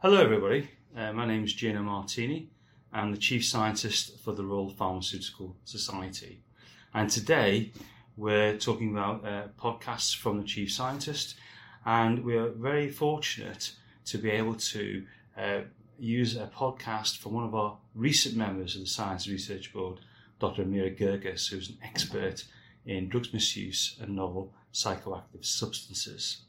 Hello, everybody. Uh, my name is Gino Martini. I'm the Chief Scientist for the Royal Pharmaceutical Society. And today we're talking about uh, podcasts from the Chief Scientist. And we're very fortunate to be able to uh, use a podcast from one of our recent members of the Science Research Board, Dr. Amira Guirguis, who's an expert in drugs misuse and novel psychoactive substances.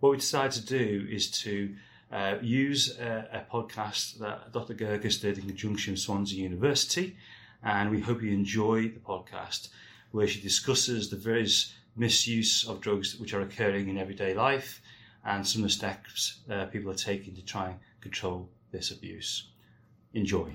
What we decided to do is to uh, use a, a, podcast that Dr. Guirguis did in conjunction with Swansea University, and we hope you enjoy the podcast where she discusses the various misuse of drugs which are occurring in everyday life and some of the steps uh, people are taking to try and control this abuse. Enjoy.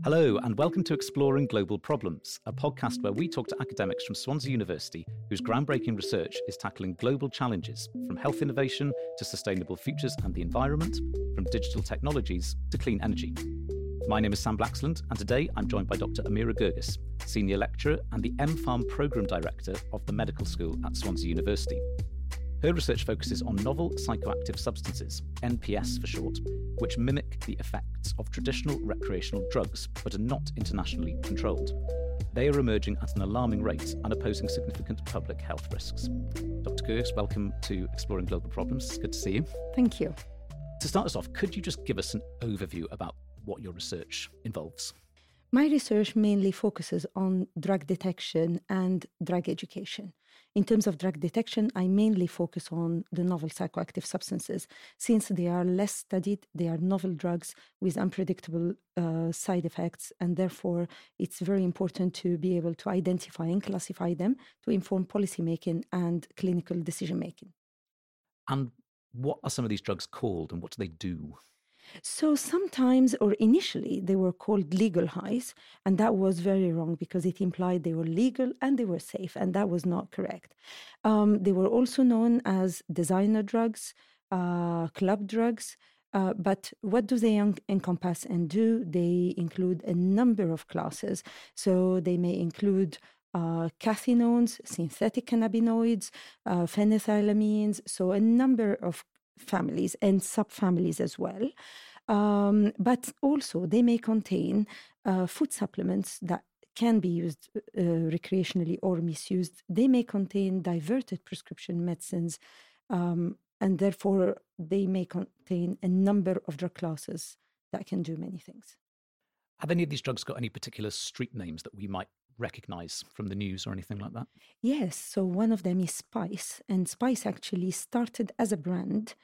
Hello, and welcome to Exploring Global Problems, a podcast where we talk to academics from Swansea University whose groundbreaking research is tackling global challenges from health innovation to sustainable futures and the environment, from digital technologies to clean energy. My name is Sam Blaxland, and today I'm joined by Dr. Amira Guirguis, Senior Lecturer and the MPharm Programme Director of the Medical School at Swansea University. Her research focuses on novel psychoactive substances, NPS for short, which mimic the effects of traditional recreational drugs but are not internationally controlled. They are emerging at an alarming rate and are posing significant public health risks. Dr. Guirguis, welcome to Exploring Global Problems. It's good to see you. Thank you. To start us off, could you just give us an overview about what your research involves? My research mainly focuses on drug detection and drug education. In terms of drug detection, I mainly focus on the novel psychoactive substances. Since they are less studied, they are novel drugs with unpredictable uh, side effects, and therefore it's very important to be able to identify and classify them to inform policymaking and clinical decision making. And what are some of these drugs called and what do they do? So sometimes, or initially, they were called legal highs, and that was very wrong because it implied they were legal and they were safe, and that was not correct. Um, they were also known as designer drugs, uh, club drugs. Uh, but what do they en- encompass and do? They include a number of classes. So they may include uh, cathinones, synthetic cannabinoids, uh, phenethylamines, so a number of families and subfamilies as well. Um, but also, they may contain uh, food supplements that can be used uh, recreationally or misused. They may contain diverted prescription medicines, um, and therefore, they may contain a number of drug classes that can do many things. Have any of these drugs got any particular street names that we might recognize from the news or anything like that? Yes. So one of them is Spice, and Spice actually started as a brand.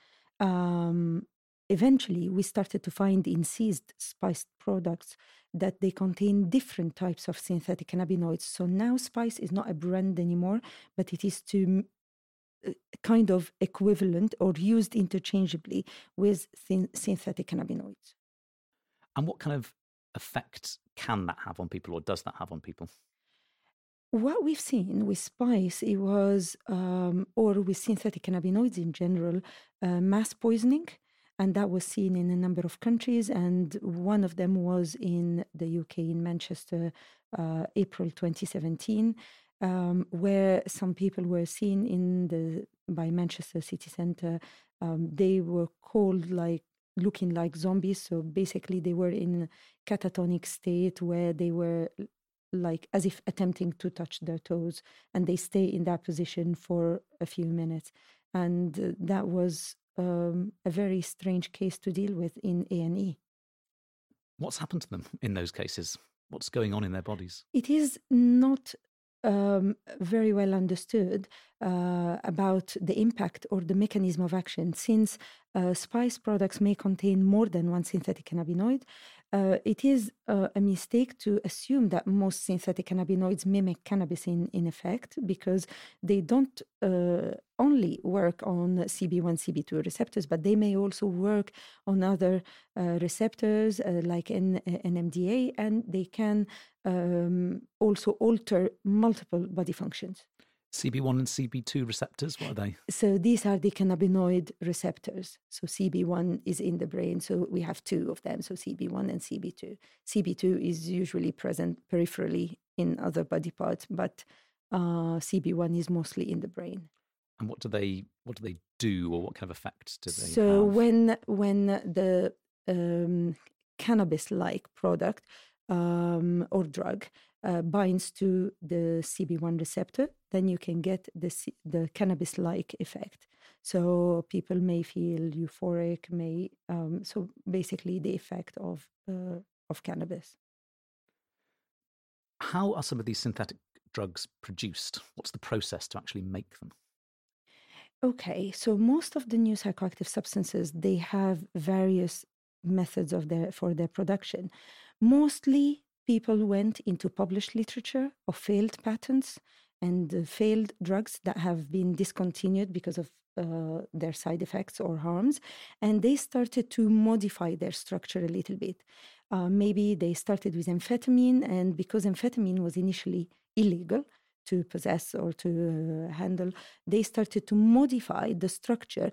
Um, eventually, we started to find in seized spiced products that they contain different types of synthetic cannabinoids. So now Spice is not a brand anymore, but it is to uh, kind of equivalent or used interchangeably with synthetic cannabinoids. And what kind of effect can that have on people or does that have on people? What we've seen with spice, it was, um, or with synthetic cannabinoids in general, uh, mass poisoning. And that was seen in a number of countries. And one of them was in the UK, in Manchester, uh, April 2017, um, where some people were seen in the by Manchester city centre. Um, they were called like looking like zombies. So basically, they were in catatonic state where they were like as if attempting to touch their toes, and they stay in that position for a few minutes. And uh, that was um, a very strange case to deal with in A and E. What's happened to them in those cases? What's going on in their bodies? It is not um, very well understood uh, about the impact or the mechanism of action. Since uh, spice products may contain more than one synthetic cannabinoid, uh, it is uh, a mistake to assume that most synthetic cannabinoids mimic cannabis in, in effect because they don't uh, only work on CB1, CB2 receptors, but they may also work on other uh, receptors uh, like N- NMDA, and they can um, also alter multiple body functions. CB1 and CB2 receptors, what are they? So these are the cannabinoid receptors. So CB1 is in the brain. So we have two of them. So CB1 and CB2. CB2 is usually present peripherally in other body parts, but uh, CB1 is mostly in the brain. And what do they what do they do, or what kind of effect do they so have? when when the um, cannabis-like product um, or drug uh, binds to the CB1 receptor, then you can get the C- the cannabis-like effect. So people may feel euphoric, may um, so basically the effect of uh, of cannabis. How are some of these synthetic drugs produced? What's the process to actually make them? Okay, so most of the new psychoactive substances they have various methods of their for their production. Mostly people went into published literature of failed patents and uh, failed drugs that have been discontinued because of uh, their side effects or harms, and they started to modify their structure a little bit. Uh, maybe they started with amphetamine, and because amphetamine was initially illegal to possess or to uh, handle, they started to modify the structure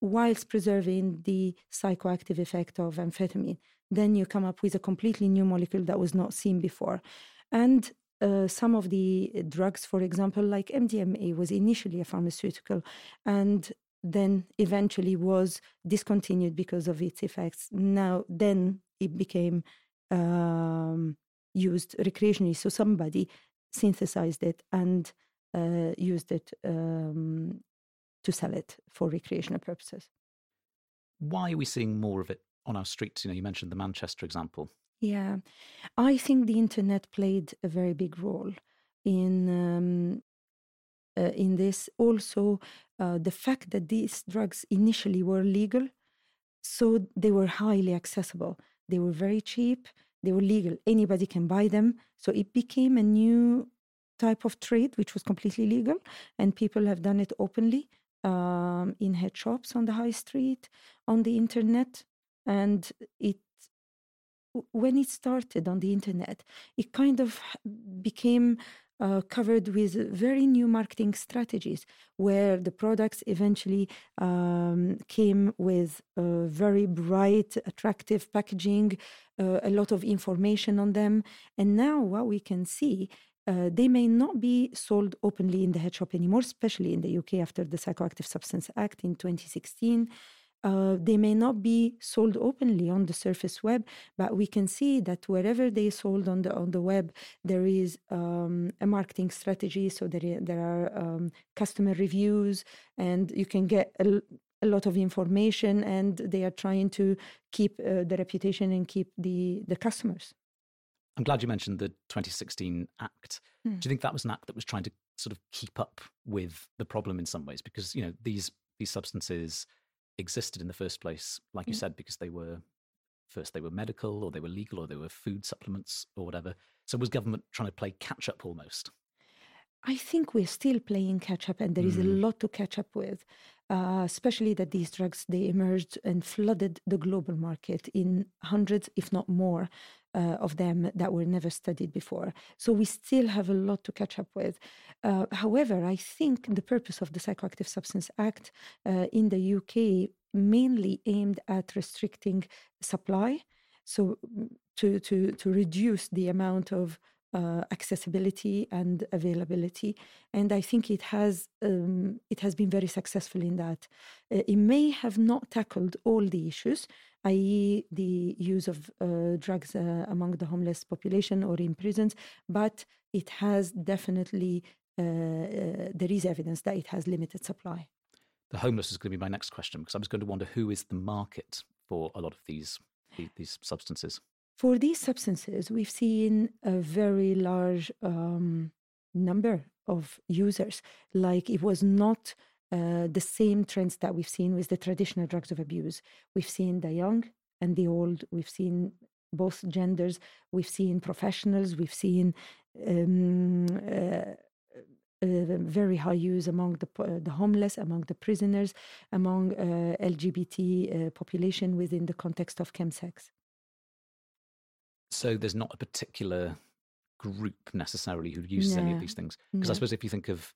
whilst preserving the psychoactive effect of amphetamine. Then you come up with a completely new molecule that was not seen before. And uh, some of the drugs, for example, like MDMA, was initially a pharmaceutical and then eventually was discontinued because of its effects. Now, then it became um, used recreationally. So somebody synthesized it and uh, used it um, to sell it for recreational purposes. Why are we seeing more of it on our streets? You know, you mentioned the Manchester example. Yeah, I think the internet played a very big role in um, uh, in this. Also, uh, the fact that these drugs initially were legal, so they were highly accessible. They were very cheap. They were legal. Anybody can buy them. So it became a new type of trade, which was completely legal, and people have done it openly um, in head shops on the high street, on the internet, and it when it started on the internet, it kind of became uh, covered with very new marketing strategies where the products eventually um, came with very bright, attractive packaging, uh, a lot of information on them. And now what we can see uh, they may not be sold openly in the head shop anymore, especially in the UK after the Psychoactive Substance Act in 2016. Uh, they may not be sold openly on the surface web, but we can see that wherever they sold on the on the web, there is um, a marketing strategy. So there there are um, customer reviews, and you can get a, a, lot of information. And they are trying to keep uh, the reputation and keep the the customers. I'm glad you mentioned the 2016 Act. Hmm. Do you think that was an act that was trying to sort of keep up with the problem in some ways? Because you know these these substances existed in the first place, like you Mm. said, because they were first they were medical or they were legal or they were food supplements or whatever. So was government trying to play catch up almost? I think we're still playing catch up, and there is a Mm. lot to catch up with. Uh, especially that these drugs they emerged and flooded the global market in hundreds, if not more, uh, of them that were never studied before. So we still have a lot to catch up with. Uh, however, I think the purpose of the Psychoactive Substance Act uh, in the UK mainly aimed at restricting supply, so mm, to to to reduce the amount of uh, accessibility and availability, and I think it has um, it has been very successful in that. Uh, it may have not tackled all the issues, i.e., the use of uh, drugs uh, among the homeless population or in prisons, but it has definitely uh, uh, there is evidence that it has limited supply. The homeless is going to be my next question because I was going to wonder who is the market for a lot of these these, these substances. For these substances, we've seen a very large um, number of users. Like it was not uh, the same trends that we've seen with the traditional drugs of abuse. We've seen the young and the old. We've seen both genders. We've seen professionals. We've seen um, uh, uh, very high use among the po- the homeless, among the prisoners, among uh, LGBT uh, population within the context of chemsex. So there's not a particular group necessarily who uses any of these things. Because I suppose if you think of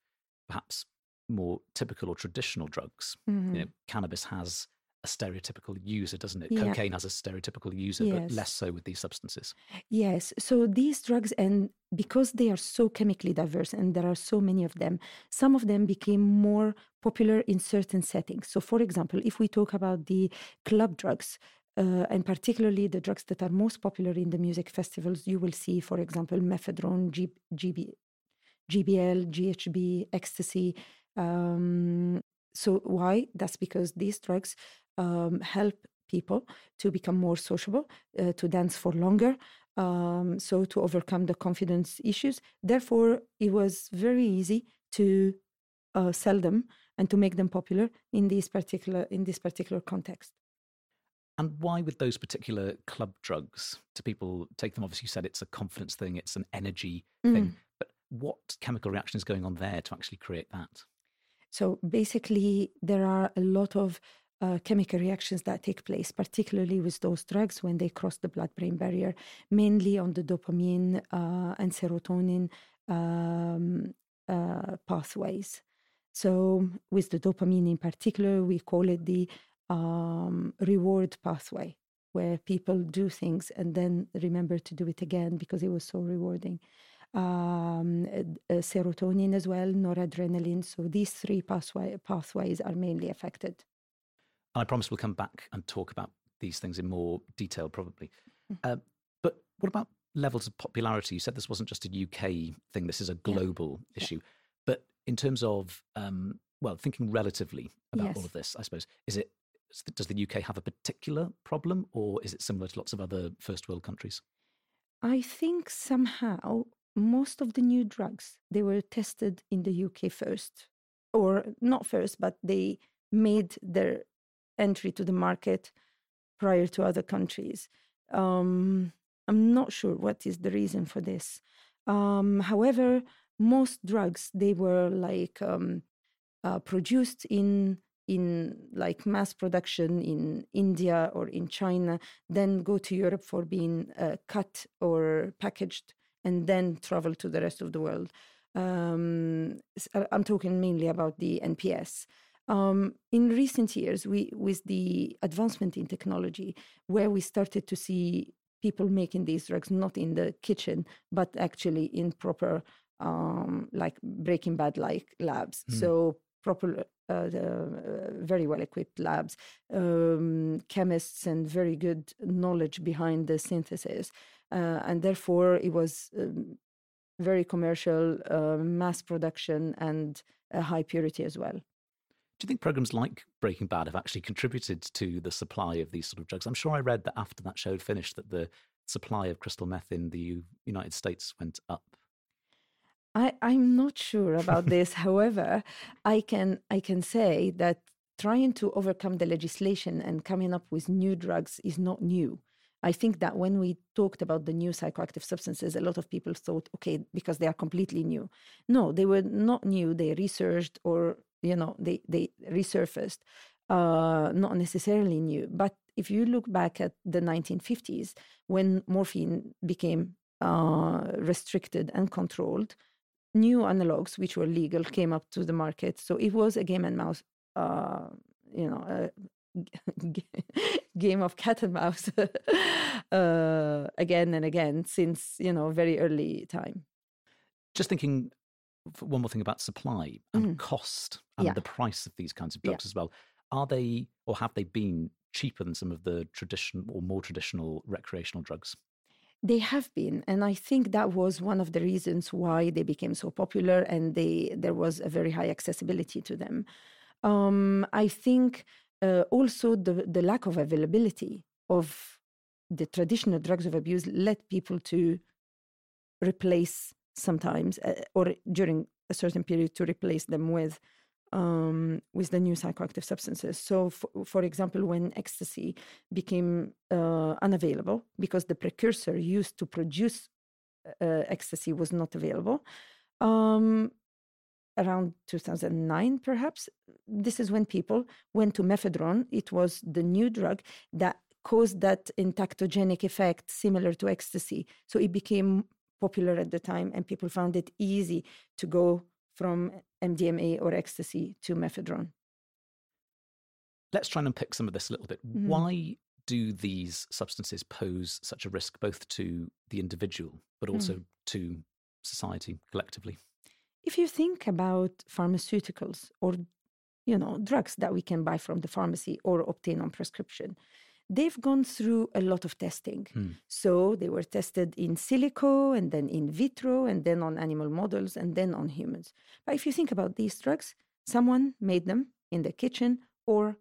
perhaps more typical or traditional drugs, Mhm. you know, cannabis has a stereotypical user, doesn't it? Yeah. Cocaine has a stereotypical user, but less so with these substances. Yes. So these drugs, and because they are so chemically diverse and there are so many of them, some of them became more popular in certain settings. So, for example, if we talk about the club drugs, uh, and particularly the drugs that are most popular in the music festivals, you will see, for example, mephedrone, G- GB, GBL, GHB, ecstasy. Um, so, why? That's because these drugs um, help people to become more sociable, uh, to dance for longer, um, so to overcome the confidence issues. Therefore, it was very easy to uh, sell them and to make them popular in this particular in this particular context. And why would those particular club drugs do people take them? Obviously, you said it's a confidence thing, it's an energy Mm. thing. But what chemical reaction is going on there to actually create that? So basically, there are a lot of uh, chemical reactions that take place, particularly with those drugs when they cross the blood brain barrier, mainly on the dopamine uh, and serotonin um, uh, pathways. So, with the dopamine in particular, we call it the um, reward pathway, where people do things and then remember to do it again because it was so rewarding um, uh, uh, serotonin as well, noradrenaline. So these three pathway, pathways are mainly affected. I promise we'll come back and talk about these things in more detail, probably. Mm. Uh, but what about levels of popularity? You said this wasn't just a UK thing, this is a global issue. But in terms of, um, well, thinking relatively about all of this, I suppose, is it does the UK have a particular problem or is it similar to lots of other first world countries? I think somehow most of the new drugs they were tested in the UK first, or not first, but they made their entry to the market prior to other countries. Um, I'm not sure what is the reason for this. Um, however, most drugs they were like um, uh, produced in in like mass production in India or in China, then go to Europe for being uh, cut or packaged, and then travel to the rest of the world. Um, I- I'm talking mainly about the NPS. Um, in recent years, we with the advancement in technology, where we started to see people making these drugs not in the kitchen, but actually in proper, um, like Breaking Bad like labs. Mm. So proper, uh, the, uh, very well equipped labs, um, chemists, and very good knowledge behind the synthesis, uh, and therefore it was. Um, very commercial, uh, mass production, and uh, high purity as well. Do you think programs like Breaking Bad have actually contributed to the supply of these sort of drugs? I'm sure I read that after that show had finished, that the supply of crystal meth in the U- United States went up. I, I'm not sure about this. However, I can I can say that trying to overcome the legislation and coming up with new drugs is not new. I think that when we talked about the new psychoactive substances, a lot of people thought, okay, because they are completely new. No, they were not new. They researched or you know they they resurfaced, uh, not necessarily new. But if you look back at the 1950s, when morphine became uh, restricted and controlled, new analogs which were legal came up to the market. So it was a game and mouse, uh, you know, g- game of cat and mouse uh, again and again since you know very early time. Just thinking one more thing about supply and cost and Yeah. the price of these kinds of Yeah. drugs as well. Are they or have they been cheaper than some of the traditional or more traditional recreational drugs? They have been, and I think that was one of the reasons why they became so popular, and they there was a very high accessibility to them. Um, I think uh, also the the lack of availability of the traditional drugs of abuse led people to replace sometimes, uh, or during a certain period, to replace them with um, with the new psychoactive substances. So, for, for example, when ecstasy became uh, unavailable because the precursor used to produce uh, ecstasy was not available, um, around 2009, perhaps, this is when people went to mephedrone. It was the new drug that caused that entactogenic effect similar to ecstasy. So it became popular at the time, and people found it easy to go from MDMA or ecstasy to mephedrone. let's try and unpick some of this a little bit. Mhm. Why do these substances pose such a risk both to the individual but also to society collectively? If you think about pharmaceuticals or you know drugs that we can buy from the pharmacy or obtain on prescription they've gone through a lot of testing. Hmm. so they were tested in silico and then in vitro and then on animal models and then on humans. But if you think about these drugs someone made them in the kitchen or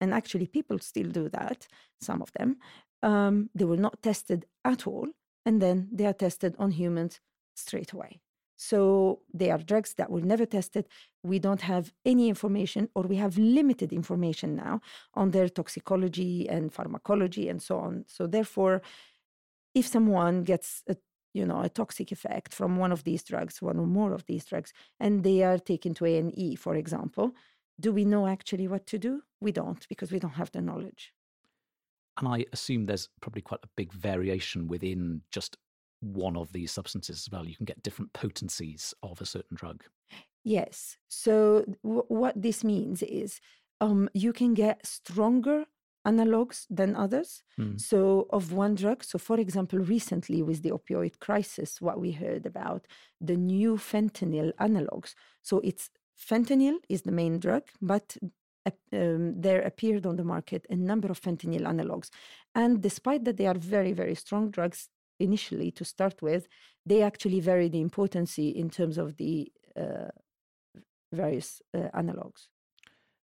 and actually people still do that some of them um, they were not tested at all and then they are tested on humans straight away so they are drugs that were never tested. We don't have any information, or we have limited information now on their toxicology and pharmacology and so on. So therefore, if someone gets a you know a toxic effect from one of these drugs, one or more of these drugs, and they are taken to A and E, for example, do we know actually what to do? We don't because we don't have the knowledge. And I assume there's probably quite a big variation within just one of these substances as well. You can get different potencies of a certain drug. Yes. So w- what this means is um, you can get stronger analogs than others. Hmm. So of one drug. So for example, recently with the opioid crisis, what we heard about the new fentanyl analogs. So it's fentanyl is the main drug, but um, there appeared on the market a number of fentanyl analogs, and despite that they are very very strong drugs initially to start with, they actually vary the potency in terms of the uh, various uh, analogs.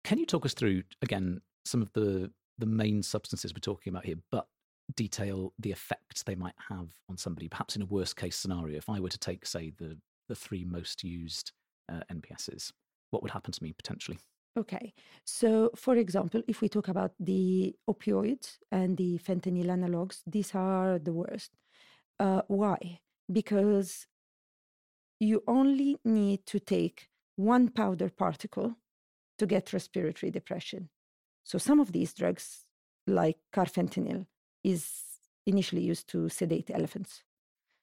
Can you talk us through again some of the the main substances we're talking about here, but detail the effects they might have on somebody, perhaps in a worst case scenario? If I were to take, say, the the three most used uh, NPSs, what would happen to me potentially? Okay, so for example, if we talk about the opioids and the fentanyl analogs, these are the worst. Uh, why? Because you only need to take one powder particle to get respiratory depression. So some of these drugs, like carfentanil, is initially used to sedate elephants.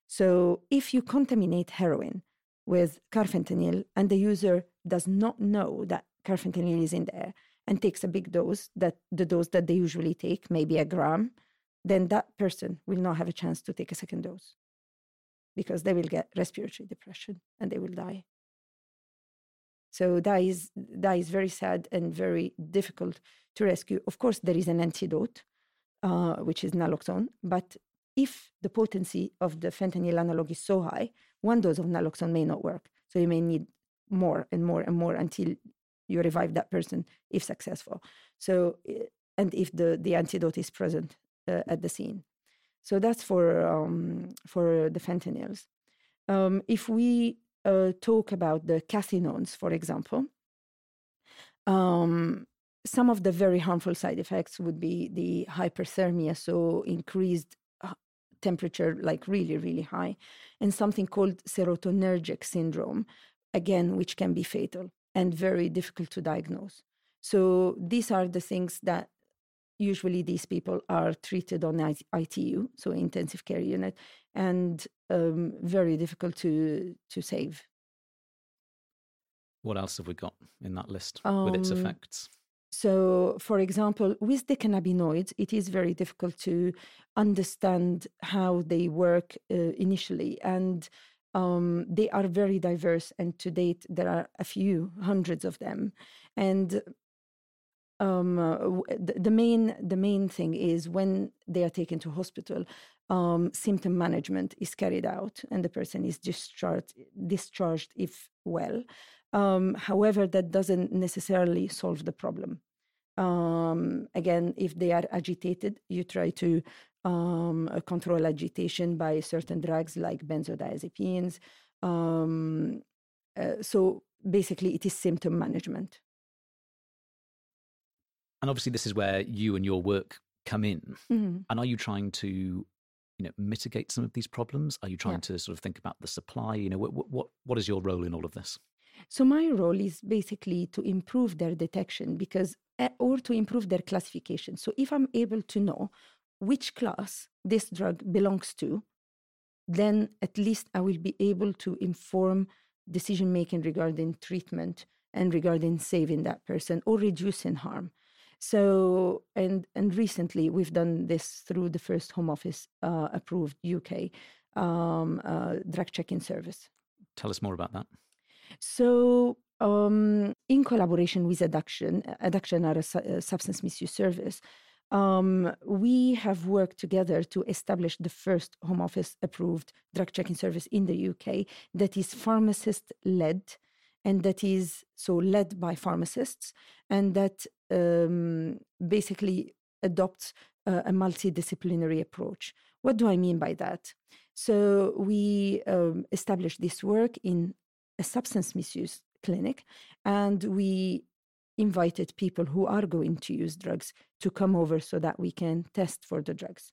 So if you contaminate heroin with carfentanil and the user does not know that carfentanil is in there and takes a big dose, that the dose that they usually take, maybe a gram, then that person will not have a chance to take a second dose because they will get respiratory depression and they will die. So that is that is very sad and very difficult to rescue. Of course, there is an antidote, uh, which is naloxone, but if the potency of the fentanyl analog is so high, one dose of naloxone may not work. So you may need more and more and more until you revive that person if successful. So eh, and if the the antidote is present at the scene. So that's for um, for the fentanyls. Um, if we uh, talk about the cathinones, for example, um, some of the very harmful side effects would be the hyperthermia, so increased uh, temperature, like really, really high, and something called serotonergic syndrome, again, which can be fatal and very difficult to diagnose. So these are the things that usually these people are treated on ITU, so intensive care unit, and um, very difficult to to save. What else have we got in that list with its Um, effects? So, for example, with the cannabinoids, it is very difficult to understand how they work uh, initially. And um, they are very diverse. And to date, there are a few hundreds of them. And um, uh, the, the main the main thing is when they are taken to hospital, um, symptom management is carried out, and the person is discharged discharged if well. Um, however, that doesn't necessarily solve the problem. Um, again, if they are agitated, you try to um, uh, control agitation by certain drugs like benzodiazepines. Um, uh, so basically, it is symptom management. And obviously, this is where you and your work come in. Mhm. And are you trying to, you know, mitigate some of these problems? Are you trying to sort of think about the supply? You know, what what what is your role in all of this? So my role is basically to improve their detection because eh, or to improve their classification. So if I'm able to know which class this drug belongs to, then at least I will be able to inform decision making regarding treatment and regarding saving that person or reducing harm. So, and and recently we've done this through the first Home Office uh, approved UK um, uh, drug checking service. Tell us more about that. So, um, in collaboration with Addaction, Addaction are a, su- a substance misuse service. Um, we have worked together to establish the first Home Office approved drug checking service in the UK that is pharmacist led and that is so led by pharmacists and that um, basically adopts uh, a multidisciplinary approach. What do I mean by that? So we um, established this work in a substance misuse clinic and we invited people who are going to use drugs to come over so that we can test for the drugs.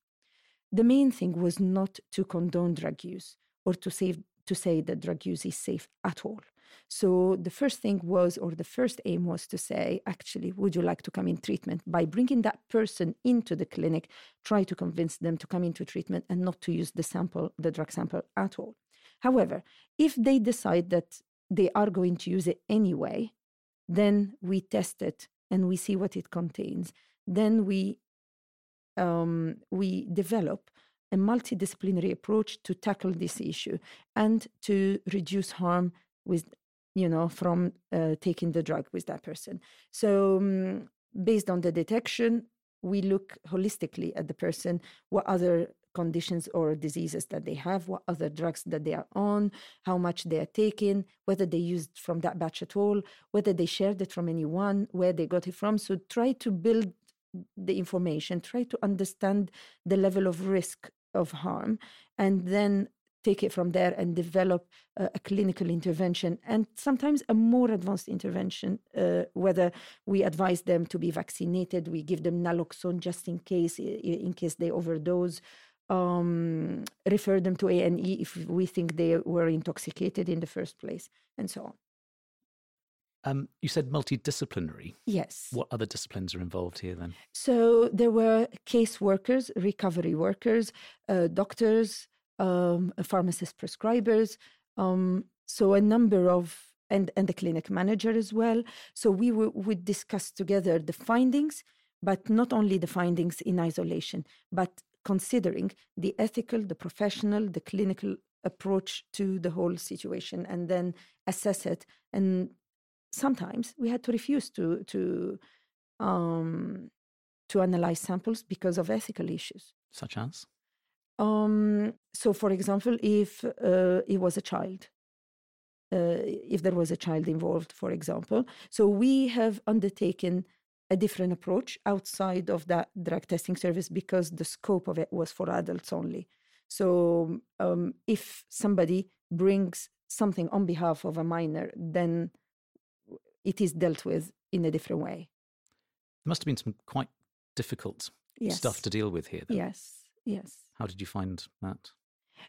The main thing was not to condone drug use or to say, to say that drug use is safe at all. So the first thing was, or the first aim was to say, actually, would you like to come in treatment? By bringing that person into the clinic, try to convince them to come into treatment and not to use the sample, the drug sample at all. However, if they decide that they are going to use it anyway, then we test it and we see what it contains. Then we um, we develop a multidisciplinary approach to tackle this issue and to reduce harm with you know from uh, taking the drug with that person. So um, based on the detection, we look holistically at the person, what other conditions or diseases that they have, what other drugs that they are on, how much they are taking, whether they used from that batch at all, whether they shared it from anyone, where they got it from. So try to build the information, try to understand the level of risk of harm, and then take it from there and develop uh, a clinical intervention and sometimes a more advanced intervention uh, whether we advise them to be vaccinated we give them naloxone just in case in case they overdose um, refer them to A&E if we think they were intoxicated in the first place, and so on. Um, you said multidisciplinary. Yes. What other disciplines are involved here then? So there were case workers, recovery workers, uh, doctors, um, pharmacist prescribers. Um, so a number of and and the clinic manager as well. So we would discuss together the findings, but not only the findings in isolation, but considering the ethical, the professional, the clinical approach to the whole situation and then assess it. And sometimes we had to refuse to to um, to analyze samples because of ethical issues. Such as? Um, so, for example, if uh, it was a child, uh, if there was a child involved, for example, so we have undertaken a different approach outside of that drug testing service because the scope of it was for adults only. So um, if somebody brings something on behalf of a minor, then it is dealt with in a different way. There must have been some quite difficult yes. stuff to deal with here. Though. Yes, yes. How did you find that?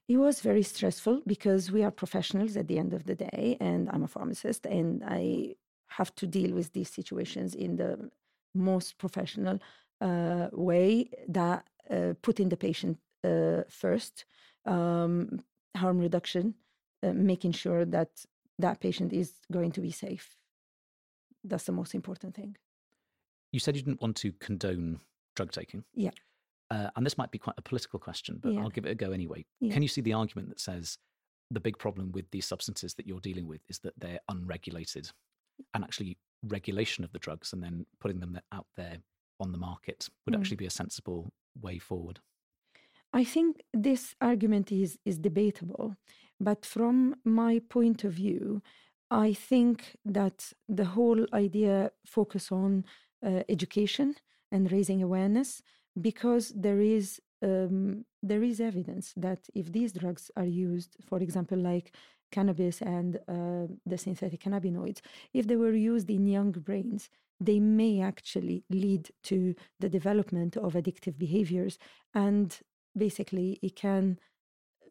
It was very stressful because we are professionals at the end of the day, and I'm a pharmacist, and I have to deal with these situations in the most professional uh, way that uh, putting the patient uh, first, um, harm reduction, uh, making sure that that patient is going to be safe. That's the most important thing. You said you didn't want to condone drug taking. Yeah. Uh, and this might be quite a political question, but Yeah. I'll give it a go anyway. Yeah. Can you see the argument that says the big problem with these substances that you're dealing with is that they're unregulated and actually regulation of the drugs and then putting them out there on the market would Mm. actually be a sensible way forward? I think this argument is is debatable, but from my point of view, I think that the whole idea focus on uh, education and raising awareness because there is um, there is evidence that if these drugs are used, for example, like cannabis and uh, the synthetic cannabinoids, if they were used in young brains, they may actually lead to the development of addictive behaviors and basically it can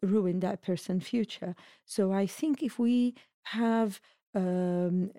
ruin that person's future. So I think if we have um,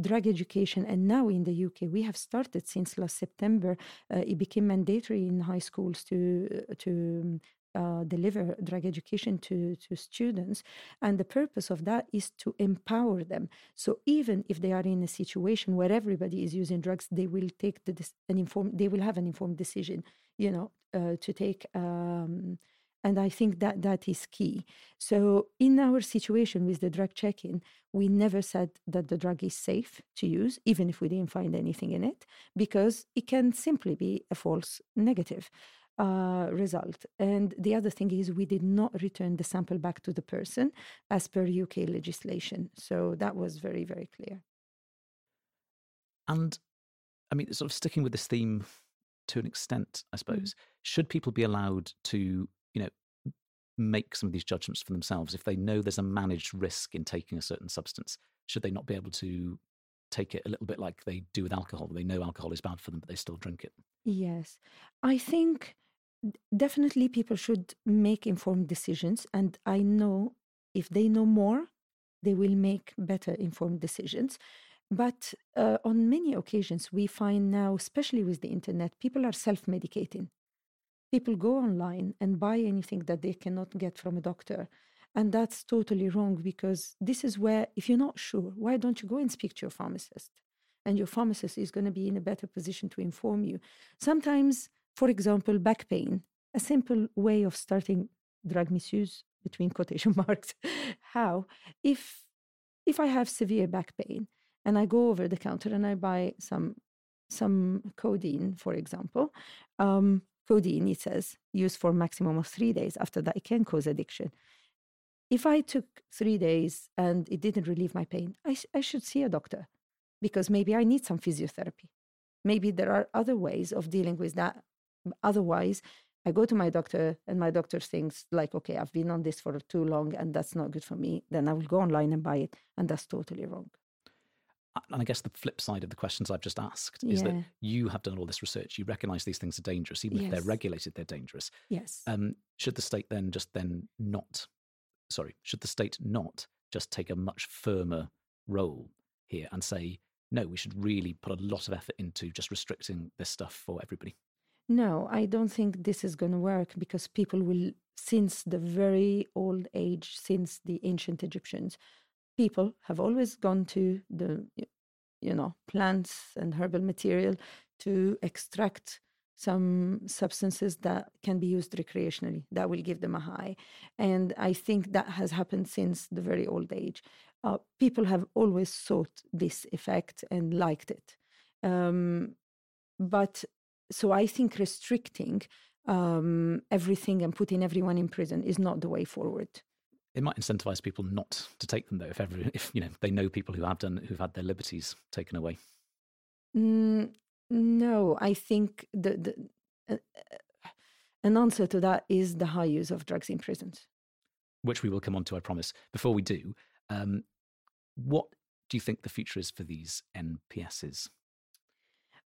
drug education, and now in the UK we have started since last September, uh, it became mandatory in high schools to to uh, deliver drug education to, to students. And the purpose of that is to empower them. So even if they are in a situation where everybody is using drugs, they will take the, an informed, they will have an informed decision, you know, uh, to take. Um, and I think that that is key. So, in our situation with the drug check in, we never said that the drug is safe to use, even if we didn't find anything in it, because it can simply be a false negative uh, result. And the other thing is, we did not return the sample back to the person as per UK legislation. So, that was very, very clear. And I mean, sort of sticking with this theme to an extent, I mm. suppose, mm. should people be allowed to make some of these judgments for themselves if they know there's a managed risk in taking a certain substance? Should they not be able to take it a little bit like they do with alcohol? They know alcohol is bad for them, but they still drink it. Yes. I think definitely people should make informed decisions. And I know if they know more, they will make better informed decisions. But uh, on many occasions, we find now, especially with the internet, people are self medicating people go online and buy anything that they cannot get from a doctor. And that's totally wrong because this is where, if you're not sure, why don't you go and speak to your pharmacist? And your pharmacist is going to be in a better position to inform you. Sometimes, for example, back pain, a simple way of starting drug misuse between quotation marks. How? If if I have severe back pain and I go over the counter and I buy some some codeine, for example, um, codeine, it says, used for maximum of three days. After that, it can cause addiction. If I took three days and it didn't relieve my pain, I, I should see a doctor because maybe I need some physiotherapy. Maybe there are other ways of dealing with that. Otherwise, I go to my doctor and my doctor thinks like, okay, I've been on this for too long and that's not good for me. Then I will go online and buy it. And that's totally wrong and I guess the flip side of the questions I've just asked is that you have done all this research. You recognise these things are dangerous, even yes. if they're regulated, they're dangerous. Yes. Um, should the state then just then not, sorry, should the state not just take a much firmer role here and say, no, we should really put a lot of effort into just restricting this stuff for everybody? No, I don't think this is going to work because people will, since the very old age, since the ancient Egyptians, people have always gone to the you know plants and herbal material to extract some substances that can be used recreationally that will give them a high. And i think that has happened since the very old age. Uh, people have always sought this effect and liked it. Um, but so i think restricting um, everything and putting everyone in prison is not the way forward it might incentivize people not to take them though if ever if you know they know people who have done who've had their liberties taken away. Mm, no i think the, the uh, uh, an answer to that is the high use of drugs in prisons. Which we will come on to i promise. Before we do um, what do you think the future is for these nps's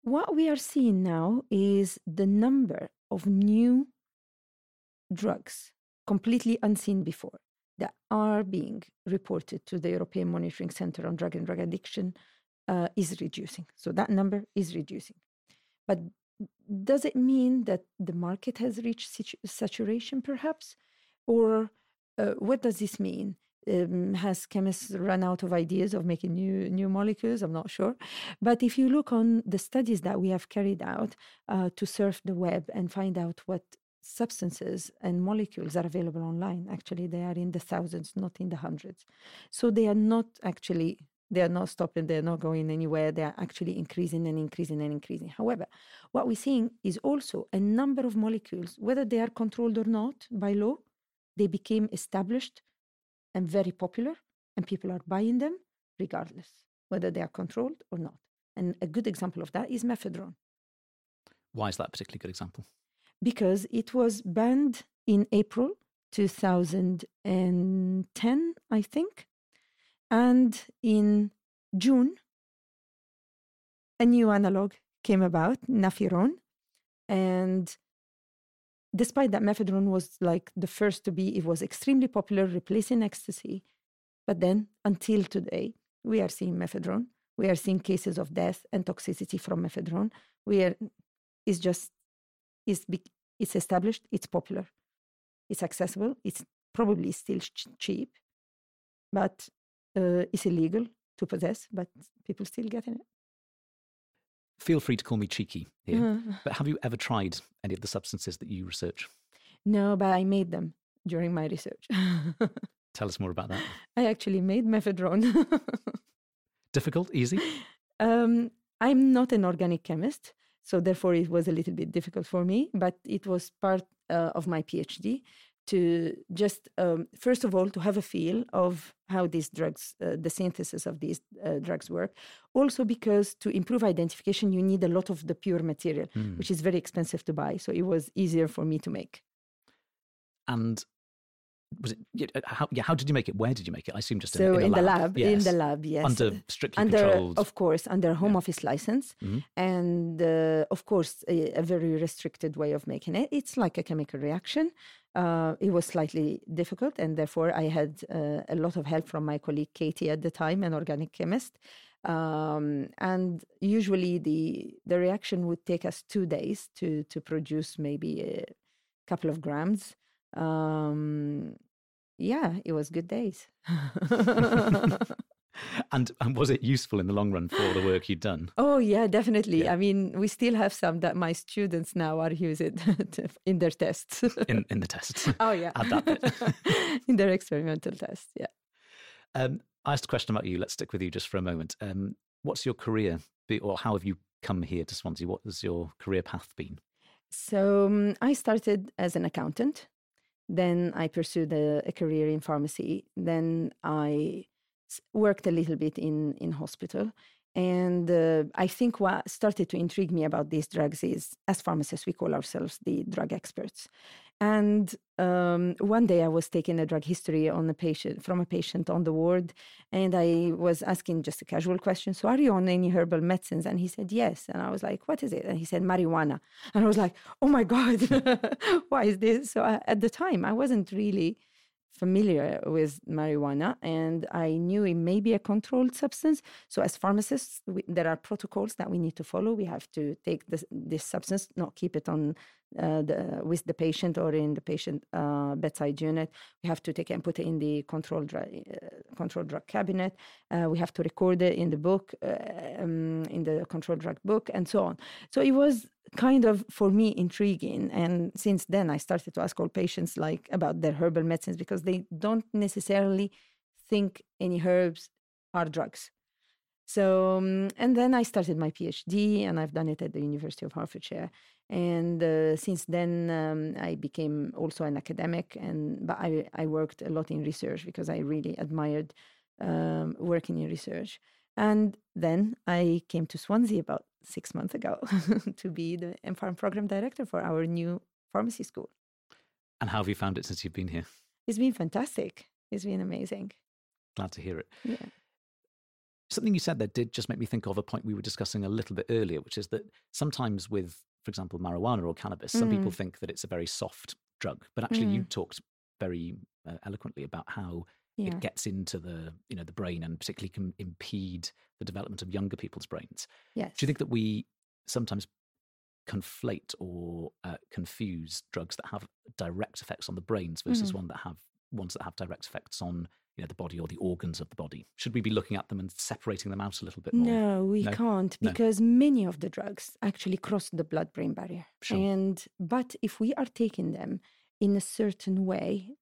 what we are seeing now is the number of new drugs completely unseen before that are being reported to the European Monitoring Center on Drug and Drug Addiction uh, is reducing. So that number is reducing. But does it mean that the market has reached saturation, perhaps? Or uh, what does this mean? Um, has chemists run out of ideas of making new new molecules? I'm not sure. But if you look on the studies that we have carried out uh, to surf the web and find out what substances and molecules are available online. Actually, they are in the thousands, not in the hundreds. So they are not actually they are not stopping, they're not going anywhere. They are actually increasing and increasing and increasing. However, what we're seeing is also a number of molecules, whether they are controlled or not by law, they became established and very popular, and people are buying them regardless, whether they are controlled or not. And a good example of that is mephedrone. Why is that a particularly good example? Because it was banned in April 2010, I think. And in June, a new analog came about, Naphyrone. And despite that, mephedrone was like the first to be, it was extremely popular, replacing ecstasy. But then until today, we are seeing mephedrone. We are seeing cases of death and toxicity from mephedrone. We are, it's just is it's established, it's popular. It's accessible. It's probably still ch- cheap, but uh, it's illegal to possess. But people still getting it. Feel free to call me cheeky here, Uh, but have you ever tried any of the substances that you research? no, but I made them during my research. Tell us more about that. I actually made mephedrone. Difficult, easy? um, I'm not an organic chemist, so therefore it was a little bit difficult for me. But it was part uh, of my PhD to just um, first of all to have a feel of how these drugs, uh, the synthesis of these uh, drugs work. Also because to improve identification, you need a lot of the pure material, Mm. which is very expensive to buy. So it was easier for me to make. And was it? yeah, uh, How, yeah, how did you make it? Where did you make it? I assume just in, so in, a the lab. lab, in the lab, yes, under strictly under controlled. of course under home Yeah. office license Mhm. and uh, of course a, a very restricted way of making it it's like a chemical reaction uh, it was slightly difficult and therefore i had uh, a lot of help from my colleague katie at the time an organic chemist um, and usually the the reaction would take us two days to to produce maybe a couple of grams um, yeah it was good days and and was it useful in the long run for the work you'd done? Oh yeah, definitely. Yeah. I mean, we still have some that my students now are using in their tests. in in the tests. oh yeah, Add that bit. in their experimental tests. Yeah. Um, I asked a question about you. Let's stick with you just for a moment. Um, what's your career, be, or how have you come here to Swansea? What has your career path been? So um, I started as an accountant. Then I pursued a, a career in pharmacy. Then I worked a little bit in in hospital. And uh, I think what started to intrigue me about these drugs is, as pharmacists, we call ourselves the drug experts. And um, one day I was taking a drug history on a patient from a patient on the ward, and I was asking just a casual question. So, are you on any herbal medicines? And he said yes. And I was like, "What is it?" And he said marijuana. And I was like, "Oh my god, why is this?" So I, at the time, I wasn't really familiar with marijuana and I knew it may be a controlled substance. So, as pharmacists, we, there are protocols that we need to follow. We have to take this, this substance, not keep it on uh, the, with the patient or in the patient uh, bedside unit. We have to take and put it in the control drug, uh, controlled drug cabinet. Uh, we have to record it in the book, uh, um, in the control drug book, and so on. So it was kind of for me intriguing and since then i started to ask all patients like about their herbal medicines because they don't necessarily think any herbs are drugs so um, and then i started my phd and i've done it at the university of hertfordshire and uh, since then um, i became also an academic and but I, I worked a lot in research because i really admired um, working in research and then I came to Swansea about six months ago to be the MPharm program director for our new pharmacy school. And how have you found it since you've been here? It's been fantastic. It's been amazing. Glad to hear it. Yeah. Something you said there did just make me think of a point we were discussing a little bit earlier, which is that sometimes with, for example, marijuana or cannabis, some people think that it's a very soft drug, but actually you talked very uh, eloquently about how Yeah. it gets into the you know the brain and particularly can impede the development of younger people's brains. Yes. Do you think that we sometimes conflate or uh, confuse drugs that have direct effects on the brains versus Mhm. one that have ones that have direct effects on you know the body or the organs of the body? Should we be looking at them and separating them out a little bit more? No, we No? can't No. because many of the drugs actually cross the blood brain barrier. Sure. And but if we are taking them in a certain way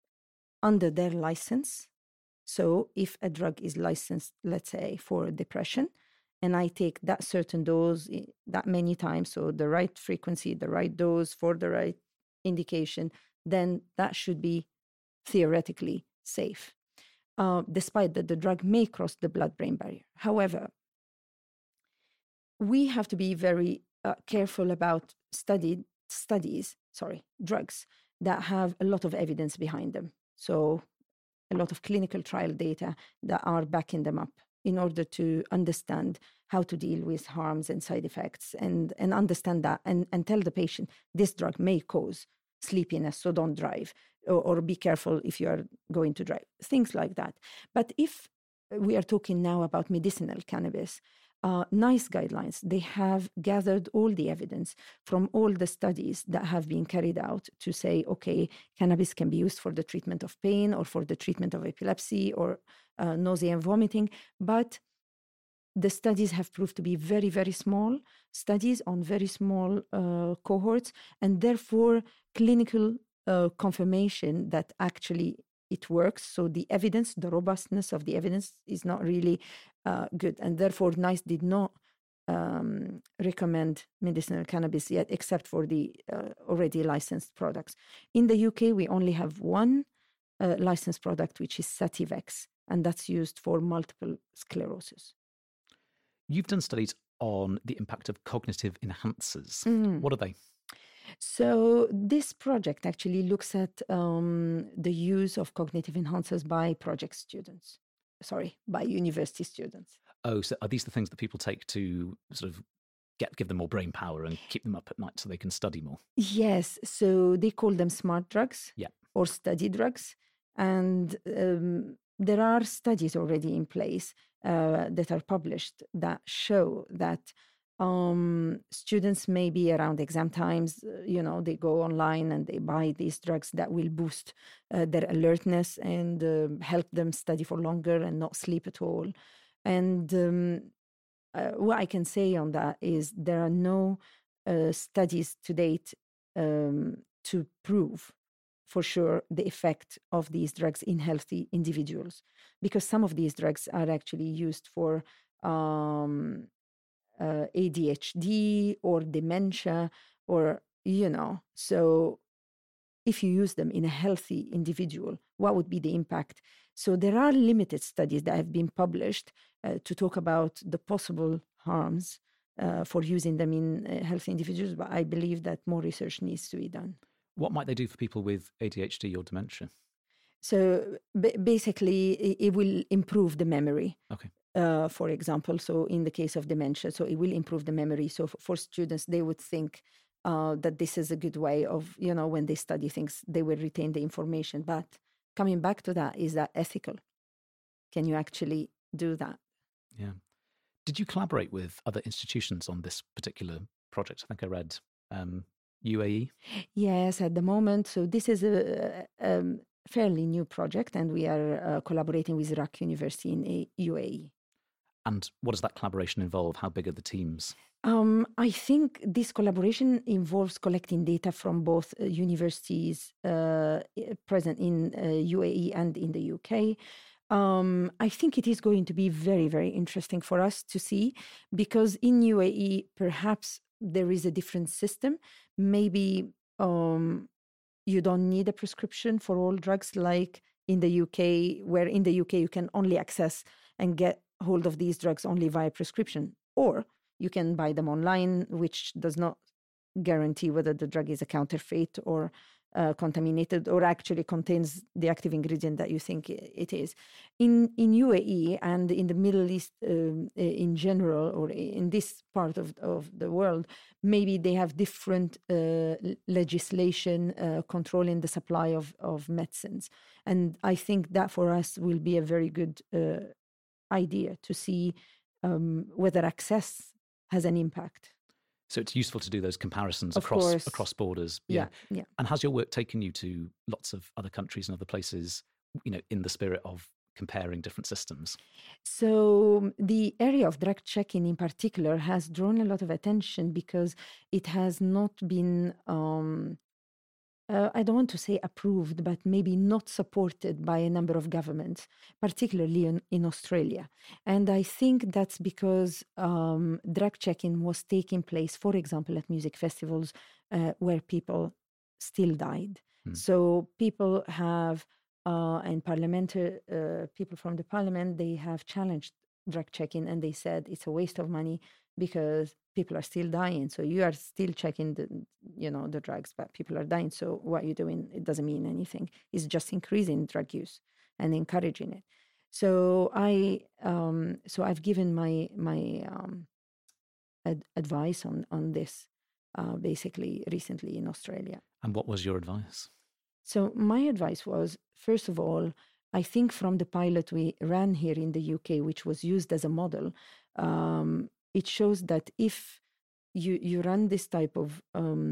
under their license, so if a drug is licensed, let's say for depression, and I take that certain dose eh, that many times, so the right frequency, the right dose for the right indication, then that should be theoretically safe, uh, despite that the drug may cross the blood brain barrier. However, we have to be very uh, careful about studied studies, sorry, drugs that have a lot of evidence behind them. So, a lot of clinical trial data that are backing them up in order to understand how to deal with harms and side effects and, and understand that and, and tell the patient this drug may cause sleepiness, so don't drive, or, or be careful if you are going to drive, things like that. But if we are talking now about medicinal cannabis, uh, NICE guidelines. They have gathered all the evidence from all the studies that have been carried out to say, okay, cannabis can be used for the treatment of pain or for the treatment of epilepsy or uh, nausea and vomiting. But the studies have proved to be very, very small studies on very small uh, cohorts, and therefore clinical uh, confirmation that actually it works. So the evidence, the robustness of the evidence is not really uh, good. And therefore, NICE did not um, recommend medicinal cannabis yet, except for the uh, already licensed products. In the UK, we only have one uh, licensed product, which is Sativex, and that's used for multiple sclerosis. You've done studies on the impact of cognitive enhancers. Mm. What are they? So this project actually looks at um, the use of cognitive enhancers by project students. Sorry, by university students. Oh, so are these the things that people take to sort of get give them more brain power and keep them up at night so they can study more? Yes. So they call them smart drugs Yeah. or study drugs. And um, there are studies already in place uh, that are published that show that um, students maybe around exam times, uh, you know, they go online and they buy these drugs that will boost uh, their alertness and uh, help them study for longer and not sleep at all. And um, uh, what I can say on that is there are no uh, studies to date um, to prove for sure the effect of these drugs in healthy individuals because some of these drugs are actually used for um, uh, ADHD or dementia or you know so if you use them in a healthy individual what would be the impact so there are limited studies that have been published uh, to talk about the possible harms uh, for using them in uh, healthy individuals but i believe that more research needs to be done What might they do for people with ADHD or dementia? so ba- basically it, it will improve the memory Okay. Uh, for example so in the case of dementia so it will improve the memory so for students they would think uh, that this is a good way of you know when they study things they will retain the information but coming back to that is that ethical can you actually do that Yeah. Did you collaborate with other institutions on this particular project? I think I read um, UAE. yes at the moment so this is a, a um, fairly new project and we are uh, collaborating with iraq university in a uae And what does that collaboration involve? How big are the teams? Um, I think this collaboration involves collecting data from both uh, universities uh, present in uh, UAE and in the UK. Um, I think it is going to be very, very interesting for us to see because in UAE, perhaps there is a different system. Maybe um, you don't need a prescription for all drugs like in the UK, where in the UK you can only access and get hold of these drugs only via prescription. Or you can buy them online, which does not guarantee whether the drug is a counterfeit or uh, contaminated or actually contains the active ingredient that you think it is. In in UAE and in the Middle East um, in general, or in this part of, of the world, maybe they have different uh, legislation uh, controlling the supply of, of medicines. And I think that for us will be a very good uh, idea to see um, whether access has an impact. So it's useful to do those comparisons Of across course. across borders. Yeah, yeah. And has your work taken you to lots of other countries and other places, you know, in the spirit of comparing different systems? So the area of drug checking in particular has drawn a lot of attention because it has not been um, uh, I don't want to say approved, but maybe not supported by a number of governments, particularly in, in Australia. And I think that's because um, drug checking was taking place, for example, at music festivals uh, where people still died. Hmm. So people have, uh, and parliamentary uh, people from the parliament, they have challenged drug checking and they said it's a waste of money because people are still dying so you are still checking the you know the drugs but people are dying so what you're doing it doesn't mean anything. It's just increasing drug use and encouraging it. So i um so i've given my my um ad- advice on on this uh, basically recently in australia. And what was your advice? so my advice was first of all I think from the pilot we ran here in the UK, which was used as a model, um, it shows that if you you run this type of um,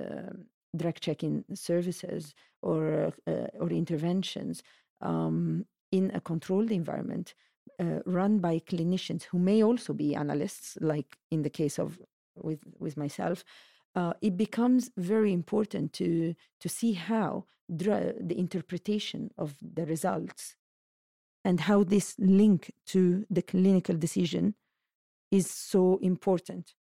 uh, drug checking services or uh, or interventions um, in a controlled environment uh, run by clinicians who may also be analysts, like in the case of with with myself, uh, it becomes very important to to see how the interpretation of the results and how this link to the clinical decision is so important.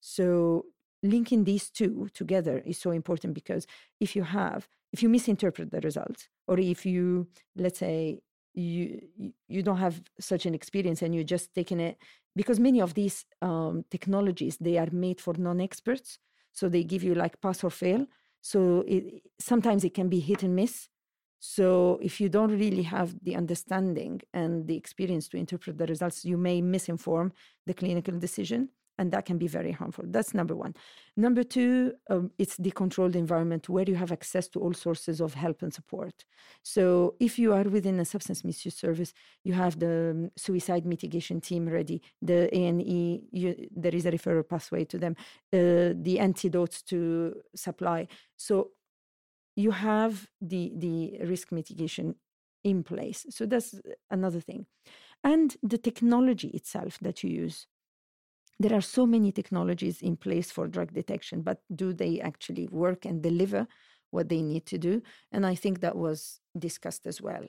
So linking these two together is so important because if you have if you misinterpret the results or if you let's say you you don't have such an experience and you're just taking it because many of these um, technologies they are made for non-experts so they give you like pass or fail so it, sometimes it can be hit and miss so if you don't really have the understanding and the experience to interpret the results you may misinform the clinical decision and that can be very harmful. That's number one. Number two, um, it's the controlled environment where you have access to all sources of help and support. So if you are within a substance misuse service, you have the um, suicide mitigation team ready, the A&E, there is a referral pathway to them, uh, the antidotes to supply. So you have the the risk mitigation in place. So that's another thing. And the technology itself that you use there are so many technologies in place for drug detection, but do they actually work and deliver what they need to do? And I think that was discussed as well.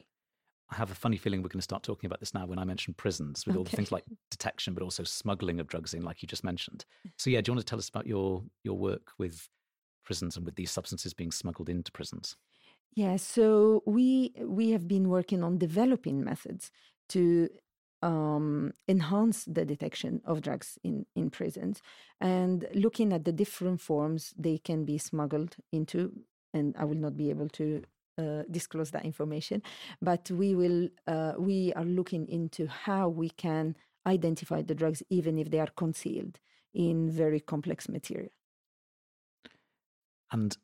I have a funny feeling we're going to start talking about this now when I mention prisons with okay. all the things like detection, but also smuggling of drugs in, like you just mentioned. Mm. So, yeah, do you want to tell us about your your work with prisons and with these substances being smuggled into prisons? Yeah, so we we have been working on developing methods to um, enhance the detection of drugs in, in prisons and looking at the different forms they can be smuggled into. And I will not be able to uh, disclose that information, but we will. Uh, we are looking into how we can identify the drugs even if they are concealed in very complex material. And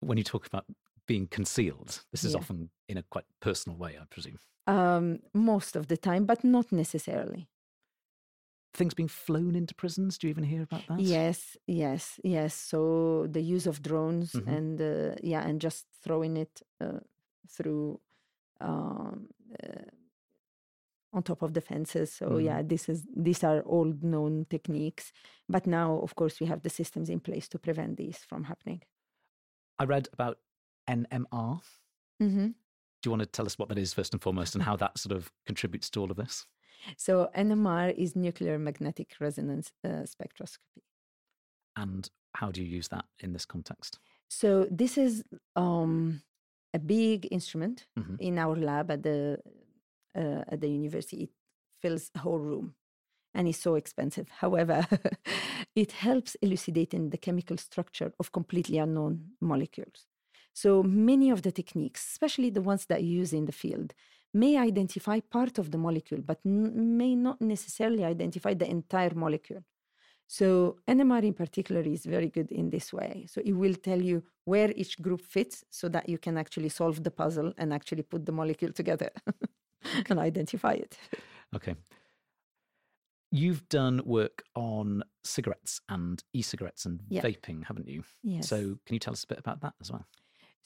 when you talk about being concealed, this is yeah. often in a quite personal way, I presume um, most of the time, but not necessarily. Things being flown into prisons. Do you even hear about that? Yes, yes, yes. So the use of drones mm-hmm. and uh, yeah, and just throwing it uh, through um, uh, on top of the fences. So mm-hmm. yeah, this is these are old known techniques. But now, of course, we have the systems in place to prevent these from happening. I read about NMR. Mm-hmm Do you want to tell us what that is first and foremost and how that sort of contributes to all of this? So, NMR is nuclear magnetic resonance uh, spectroscopy. And how do you use that in this context? So, this is um, a big instrument mm-hmm. in our lab at the uh, at the university. It fills a whole room and is so expensive. However, it helps elucidating the chemical structure of completely unknown molecules. So many of the techniques, especially the ones that you use in the field, may identify part of the molecule, but n- may not necessarily identify the entire molecule. So NMR in particular is very good in this way. So it will tell you where each group fits so that you can actually solve the puzzle and actually put the molecule together and identify it. Okay. You've done work on cigarettes and e-cigarettes and yeah. vaping, haven't you? Yes. So can you tell us a bit about that as well?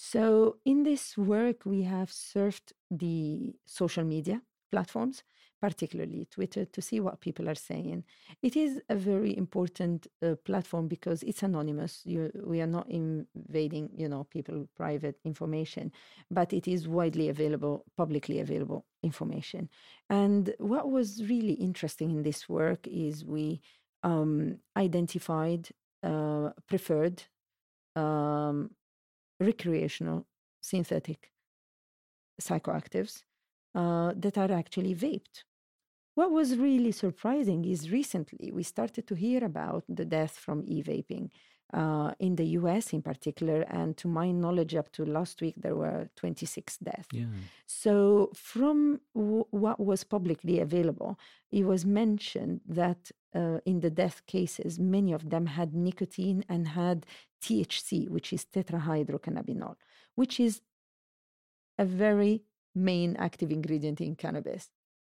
So, in this work, we have surfed the social media platforms, particularly Twitter, to see what people are saying. It is a very important uh, platform because it's anonymous. You, we are not invading, you know, people private information, but it is widely available, publicly available information. And what was really interesting in this work is we um, identified uh, preferred um, recreational synthetic psychoactives uh, that are actually vaped. What was really surprising is recently we started to hear about the death from e vaping uh, in the US in particular. And to my knowledge, up to last week, there were 26 deaths. Yeah. So, from w- what was publicly available, it was mentioned that uh, in the death cases, many of them had nicotine and had THC, which is tetrahydrocannabinol, which is a very main active ingredient in cannabis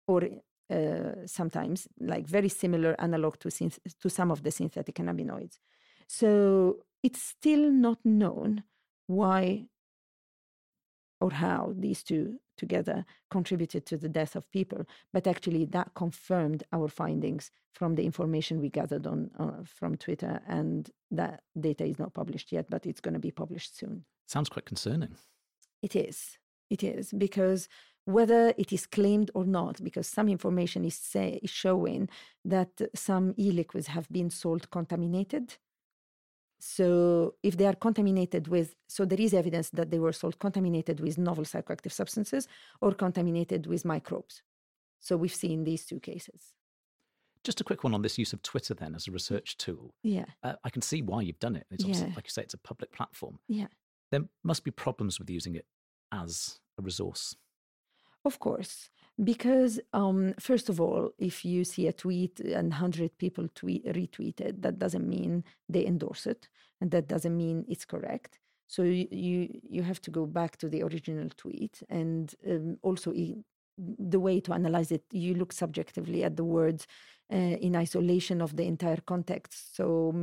or uh, sometimes, like very similar analog to, synth- to some of the synthetic cannabinoids. So it's still not known why or how these two together contributed to the death of people. But actually, that confirmed our findings from the information we gathered on uh, from Twitter, and that data is not published yet, but it's going to be published soon. Sounds quite concerning. It is. It is because whether it is claimed or not, because some information is, say, is showing that some e-liquids have been sold contaminated so if they are contaminated with, so there is evidence that they were sold contaminated with novel psychoactive substances or contaminated with microbes. So we've seen these two cases. Just a quick one on this use of Twitter then as a research tool. Yeah. Uh, I can see why you've done it. It's obviously, Yeah. like you say, it's a public platform. Yeah. There must be problems with using it as a resource. Of course, because um, first of all, if you see a tweet and hundred people tweet retweet it, that doesn't mean they endorse it, and that doesn't mean it's correct. So you you, you have to go back to the original tweet, and um, also i- the way to analyze it, you look subjectively at the words uh, in isolation of the entire context. So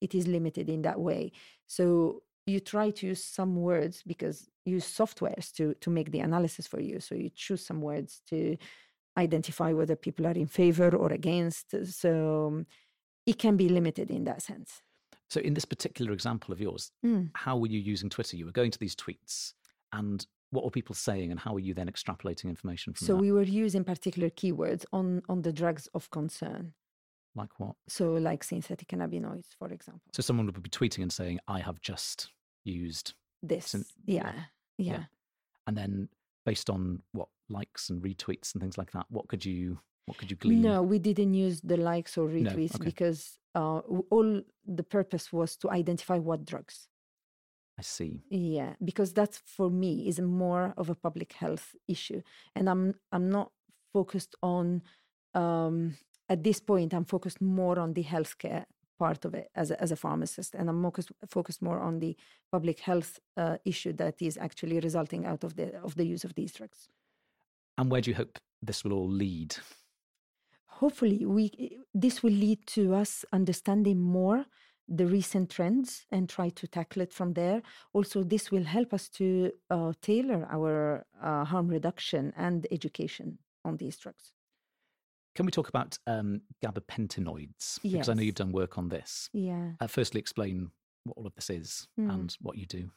it is limited in that way. So you try to use some words because use softwares to to make the analysis for you. So you choose some words to identify whether people are in favor or against. So um, it can be limited in that sense. So, in this particular example of yours, Mm. how were you using Twitter? You were going to these tweets, and what were people saying, and how were you then extrapolating information from So that? we were using particular keywords on on the drugs of concern. like what? So like synthetic cannabinoids, for example. So, someone would be tweeting and saying, I have just used, This, Syn- yeah, yeah. yeah. and then based on what likes and retweets and things like that, what could you what could you glean? No, we didn't use the likes or No, retweets okay. because uh, all the purpose was to identify what drugs. I see. Yeah, because that for me is more of a public health issue, and I'm I'm not focused on. Um, at this point, I'm focused more on the healthcare part of it as a, as a pharmacist, and I'm focused focused more on the public health uh, issue that is actually resulting out of the of the use of these drugs. And where do you hope this will all lead? hopefully we this will lead to us understanding more the recent trends and try to tackle it from there also this will help us to uh, tailor our uh, harm reduction and education on these drugs Can we talk about um, gabapentinoids? Because I know you've done work on this. yeah Uh, firstly, explain what all of this is Mm. and what you do.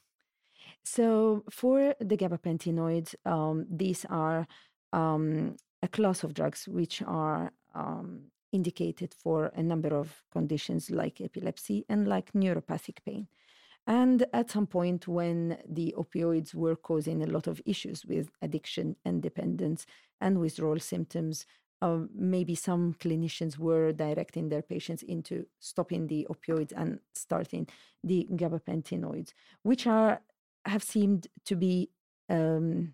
So for the gabapentinoids, um, these are um, a class of drugs which are um, indicated for a number of conditions like epilepsy and like neuropathic pain. And at some point, when the opioids were causing a lot of issues with addiction and dependence and withdrawal symptoms, um, maybe some clinicians were directing their patients into stopping the opioids and starting the gabapentinoids, which are have seemed to be um,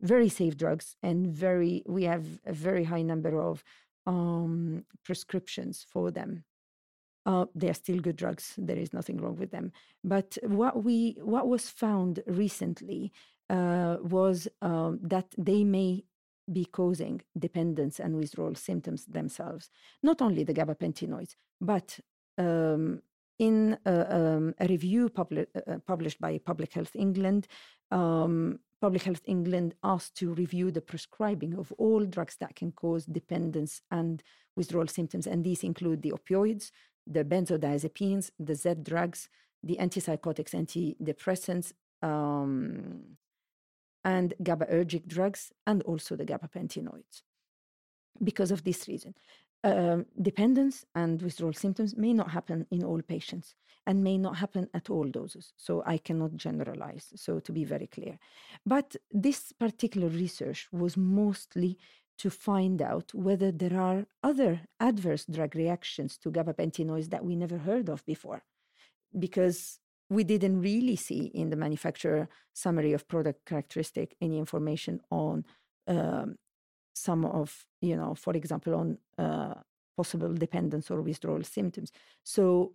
very safe drugs and very we have a very high number of um, prescriptions for them. Uh, they are still good drugs. There is nothing wrong with them. But what we what was found recently uh, was um, that they may be causing dependence and withdrawal symptoms themselves. Not only the gabapentinoids, but um, in a, um, a review publi- uh, published by Public Health England, um, Public Health England asked to review the prescribing of all drugs that can cause dependence and withdrawal symptoms, and these include the opioids, the benzodiazepines, the Z drugs, the antipsychotics, antidepressants, um, and GABAergic drugs, and also the gabapentinoids. Because of this reason, um, dependence and withdrawal symptoms may not happen in all patients and may not happen at all doses. So I cannot generalize. So to be very clear, but this particular research was mostly to find out whether there are other adverse drug reactions to gabapentinoids that we never heard of before, because we didn't really see in the manufacturer summary of product characteristic any information on um, some of you know for example on uh, possible dependence or withdrawal symptoms so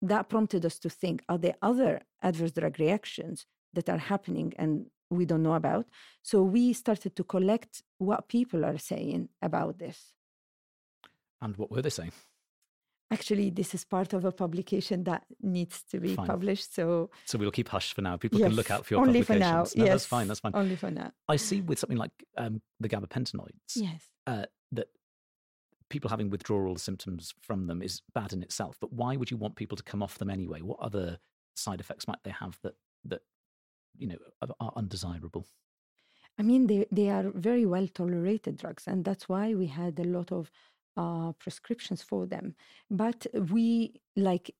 that prompted us to think are there other adverse drug reactions that are happening and we don't know about. So we started to collect what people are saying about this. And what were they saying? Actually, this is part of a publication that needs to be Fine. published. So, So we'll keep hush for now. People can look out for your only for now. No, yes, that's fine. That's fine. Only for now. I see with something like um, the gabapentinoids Yes. uh, that people having withdrawal symptoms from them is bad in itself. But why would you want people to come off them anyway? What other side effects might they have that that you know are, are undesirable? I mean, they, they are very well tolerated drugs, and that's why we had a lot of uh, prescriptions for them. But we, like,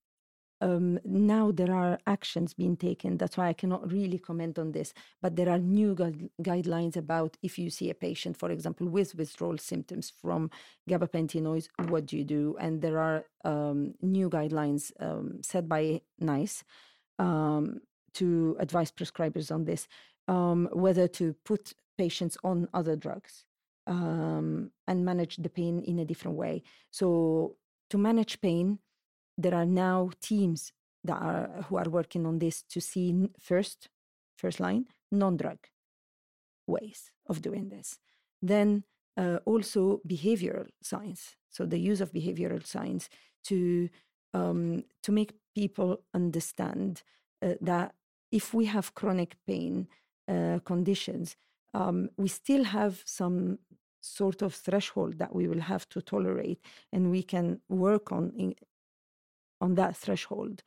um, now there are actions being taken. That's why I cannot really comment on this. But there are new guide- guidelines about if you see a patient, for example, with withdrawal symptoms from gabapentinoids, what do you do? And there are um, new guidelines um, set by NICE um, to advise prescribers on this um, whether to put patients on other drugs um, and manage the pain in a different way. So to manage pain, there are now teams that are who are working on this to see first, first line, non-drug ways of doing this. Then uh, also behavioral science. So the use of behavioral science to um, to make people understand uh, that if we have chronic pain uh, conditions, um, we still have some sort of threshold that we will have to tolerate, and we can work on in, on that threshold.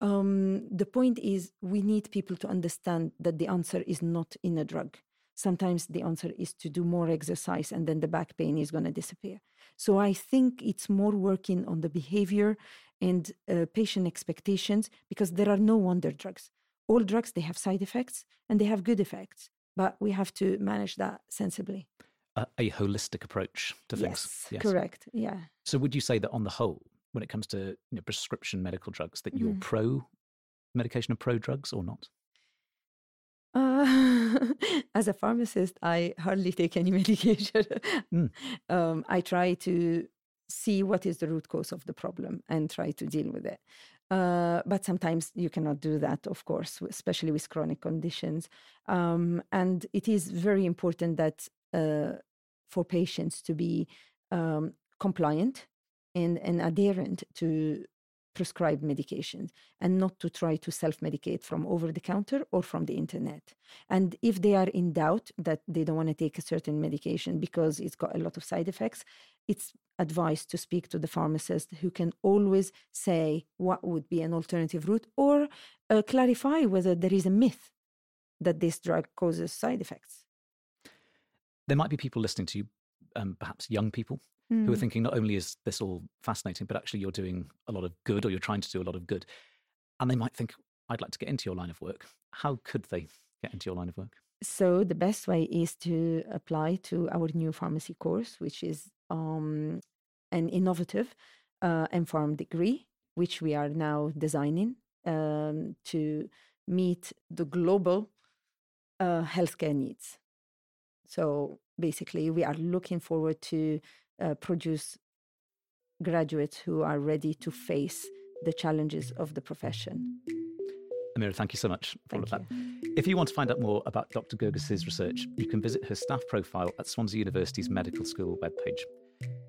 Um, the point is, we need people to understand that the answer is not in a drug. Sometimes the answer is to do more exercise, and then the back pain is going to disappear. So I think it's more working on the behavior and uh, patient expectations because there are no wonder drugs. All drugs they have side effects and they have good effects, but we have to manage that sensibly. A, a holistic approach to things. Yes, correct. Yeah. So would you say that on the whole, when it comes to you know, prescription medical drugs, that you're Mhm. pro medication and pro drugs or not? Uh, as a pharmacist, I hardly take any medication. Mm. um, I try to see what is the root cause of the problem and try to deal with it. Uh, but sometimes you cannot do that, of course, especially with chronic conditions. Um, and it is very important that uh, for patients to be um, compliant and, and adherent to prescribed medications and not to try to self medicate from over the counter or from the internet. And if they are in doubt that they don't want to take a certain medication because it's got a lot of side effects, it's advised to speak to the pharmacist who can always say what would be an alternative route or uh, clarify whether there is a myth that this drug causes side effects. There might be people listening to you, um, perhaps young people, who are Mm. thinking not only is this all fascinating, but actually you're doing a lot of good or you're trying to do a lot of good. And they might think, I'd like to get into your line of work. How could they get into your line of work? So the best way is to apply to our new pharmacy course, which is um, an innovative uh, MPharm degree, which we are now designing um, to meet the global uh, healthcare needs. So basically, we are looking forward to uh, produce graduates who are ready to face the challenges of the profession. Amira, thank you so much for all Thank of that. If you want to find out more about Dr. Guirguis's research, you can visit her staff profile at Swansea University's Medical School webpage.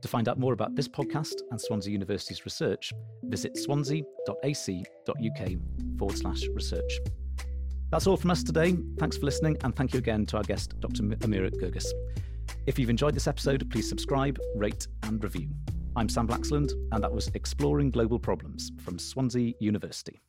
To find out more about this podcast and Swansea University's research, visit swansea.ac.uk forward slash research. That's all from us today. Thanks for listening, and thank you again to our guest, Dr. Amira Guirguis. If you've enjoyed this episode, please subscribe, rate, and review. I'm Sam Blaxland, and that was Exploring Global Problems from Swansea University.